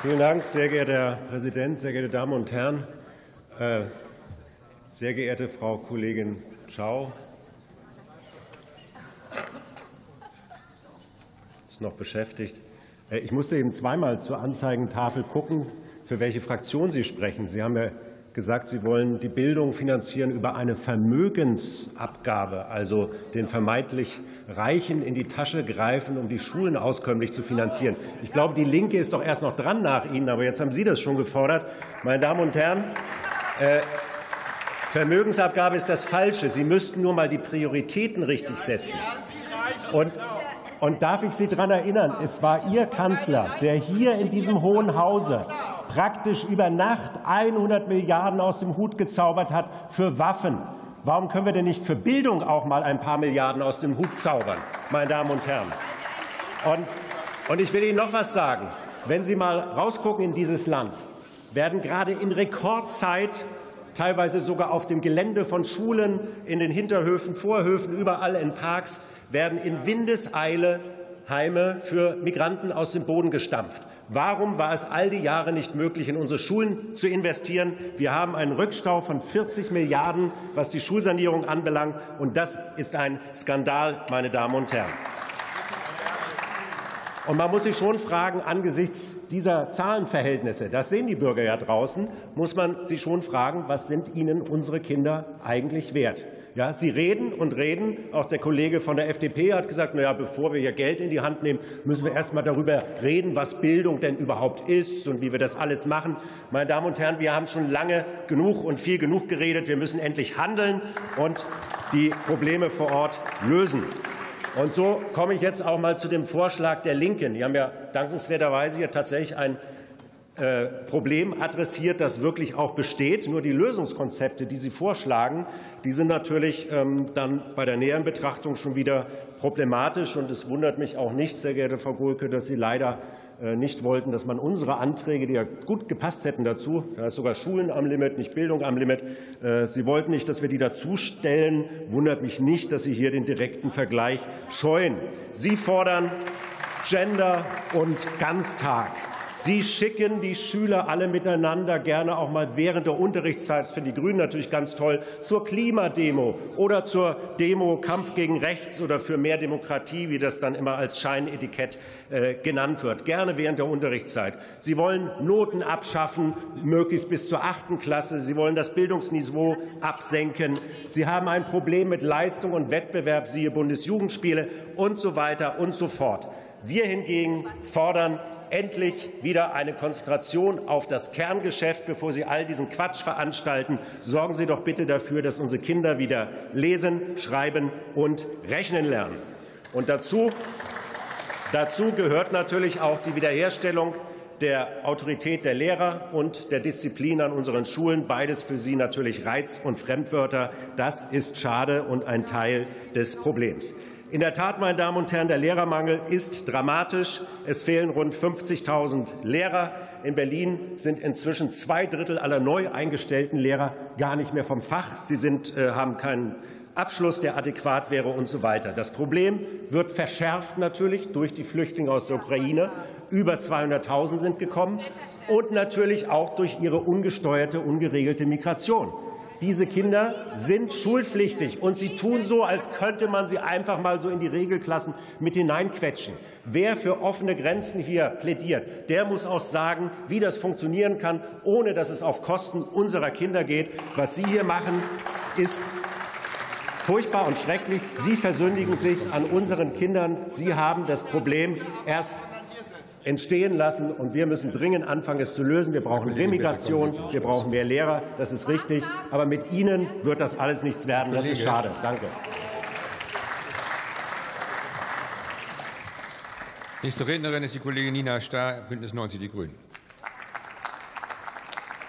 Vielen Dank, sehr geehrter Herr Präsident, sehr geehrte Damen und Herren, äh, sehr geehrte Frau Kollegin Schau. Ist noch beschäftigt. Äh, ich musste eben zweimal zur Anzeigentafel gucken, für welche Fraktion Sie sprechen. Sie haben ja gesagt, Sie wollen die Bildung finanzieren über eine Vermögensabgabe, also den vermeintlich Reichen in die Tasche greifen, um die Schulen auskömmlich zu finanzieren. Ich glaube, die Linke ist doch erst noch dran nach Ihnen, aber jetzt haben Sie das schon gefordert. Meine Damen und Herren, äh, Vermögensabgabe ist das Falsche. Sie müssten nur mal die Prioritäten richtig setzen. Und und darf ich Sie daran erinnern, es war Ihr Kanzler, der hier in diesem Hohen Hause praktisch über Nacht 100 Milliarden aus dem Hut gezaubert hat für Waffen. Warum können wir denn nicht für Bildung auch mal ein paar Milliarden aus dem Hut zaubern, meine Damen und Herren? Und, und ich will Ihnen noch was sagen. Wenn Sie mal rausgucken in dieses Land, werden gerade in Rekordzeit teilweise sogar auf dem Gelände von Schulen, in den Hinterhöfen, Vorhöfen, überall in Parks, werden in Windeseile Heime für Migranten aus dem Boden gestampft. Warum war es all die Jahre nicht möglich, in unsere Schulen zu investieren? Wir haben einen Rückstau von 40 Milliarden, was die Schulsanierung anbelangt. Und das ist ein Skandal, meine Damen und Herren. Und man muss sich schon fragen, angesichts dieser Zahlenverhältnisse, das sehen die Bürger ja draußen, muss man sich schon fragen, was sind ihnen unsere Kinder eigentlich wert? Ja, Sie reden und reden. Auch der Kollege von der FDP hat gesagt, na ja, bevor wir hier Geld in die Hand nehmen, müssen wir erst mal darüber reden, was Bildung denn überhaupt ist und wie wir das alles machen. Meine Damen und Herren, wir haben schon lange genug und viel genug geredet. Wir müssen endlich handeln und die Probleme vor Ort lösen. Und so komme ich jetzt auch mal zu dem Vorschlag der Linken. Die haben ja dankenswerterweise hier tatsächlich ein Problem adressiert, das wirklich auch besteht. Nur die Lösungskonzepte, die Sie vorschlagen, die sind natürlich ähm, dann bei der näheren Betrachtung schon wieder problematisch. Und es wundert mich auch nicht, sehr geehrte Frau Gohlke, dass Sie leider äh, nicht wollten, dass man unsere Anträge, die ja gut gepasst hätten dazu, da ist sogar Schulen am Limit, nicht Bildung am Limit, äh, Sie wollten nicht, dass wir die dazustellen. Wundert mich nicht, dass Sie hier den direkten Vergleich scheuen. Sie fordern Gender und Ganztag. Sie schicken die Schüler alle miteinander gerne auch mal während der Unterrichtszeit, das finden die Grünen natürlich ganz toll, zur Klimademo oder zur Demo Kampf gegen Rechts oder für mehr Demokratie, wie das dann immer als Scheinetikett äh, genannt wird, gerne während der Unterrichtszeit. Sie wollen Noten abschaffen, möglichst bis zur achten Klasse. Sie wollen das Bildungsniveau absenken. Sie haben ein Problem mit Leistung und Wettbewerb, siehe Bundesjugendspiele und so weiter und so fort. Wir hingegen fordern endlich wieder eine Konzentration auf das Kerngeschäft, bevor Sie all diesen Quatsch veranstalten. Sorgen Sie doch bitte dafür, dass unsere Kinder wieder lesen, schreiben und rechnen lernen. Und dazu, dazu gehört natürlich auch die Wiederherstellung der Autorität der Lehrer und der Disziplin an unseren Schulen. Beides für Sie natürlich Reiz- und Fremdwörter. Das ist schade und ein Teil des Problems. In der Tat, meine Damen und Herren, der Lehrermangel ist dramatisch. Es fehlen rund 50.000 Lehrer. In Berlin sind inzwischen zwei Drittel aller neu eingestellten Lehrer gar nicht mehr vom Fach. Sie sind, äh, haben keinen Abschluss, der adäquat wäre und so weiter. Das Problem wird verschärft natürlich durch die Flüchtlinge aus der Ukraine. Über 200.000 sind gekommen und natürlich auch durch ihre ungesteuerte, ungeregelte Migration. Diese Kinder sind schulpflichtig, und sie tun so, als könnte man sie einfach mal so in die Regelklassen mit hineinquetschen. Wer für offene Grenzen hier plädiert, der muss auch sagen, wie das funktionieren kann, ohne dass es auf Kosten unserer Kinder geht. Was Sie hier machen, ist furchtbar und schrecklich. Sie versündigen sich an unseren Kindern. Sie haben das Problem erst entstehen lassen. Und wir müssen dringend anfangen, es zu lösen. Wir brauchen Remigration, wir brauchen mehr Lehrer. Das ist richtig. Aber mit Ihnen wird das alles nichts werden. Das ist schade. Danke. Nächste Rednerin ist die Kollegin Nina Starr, Bündnis 90 Die Grünen.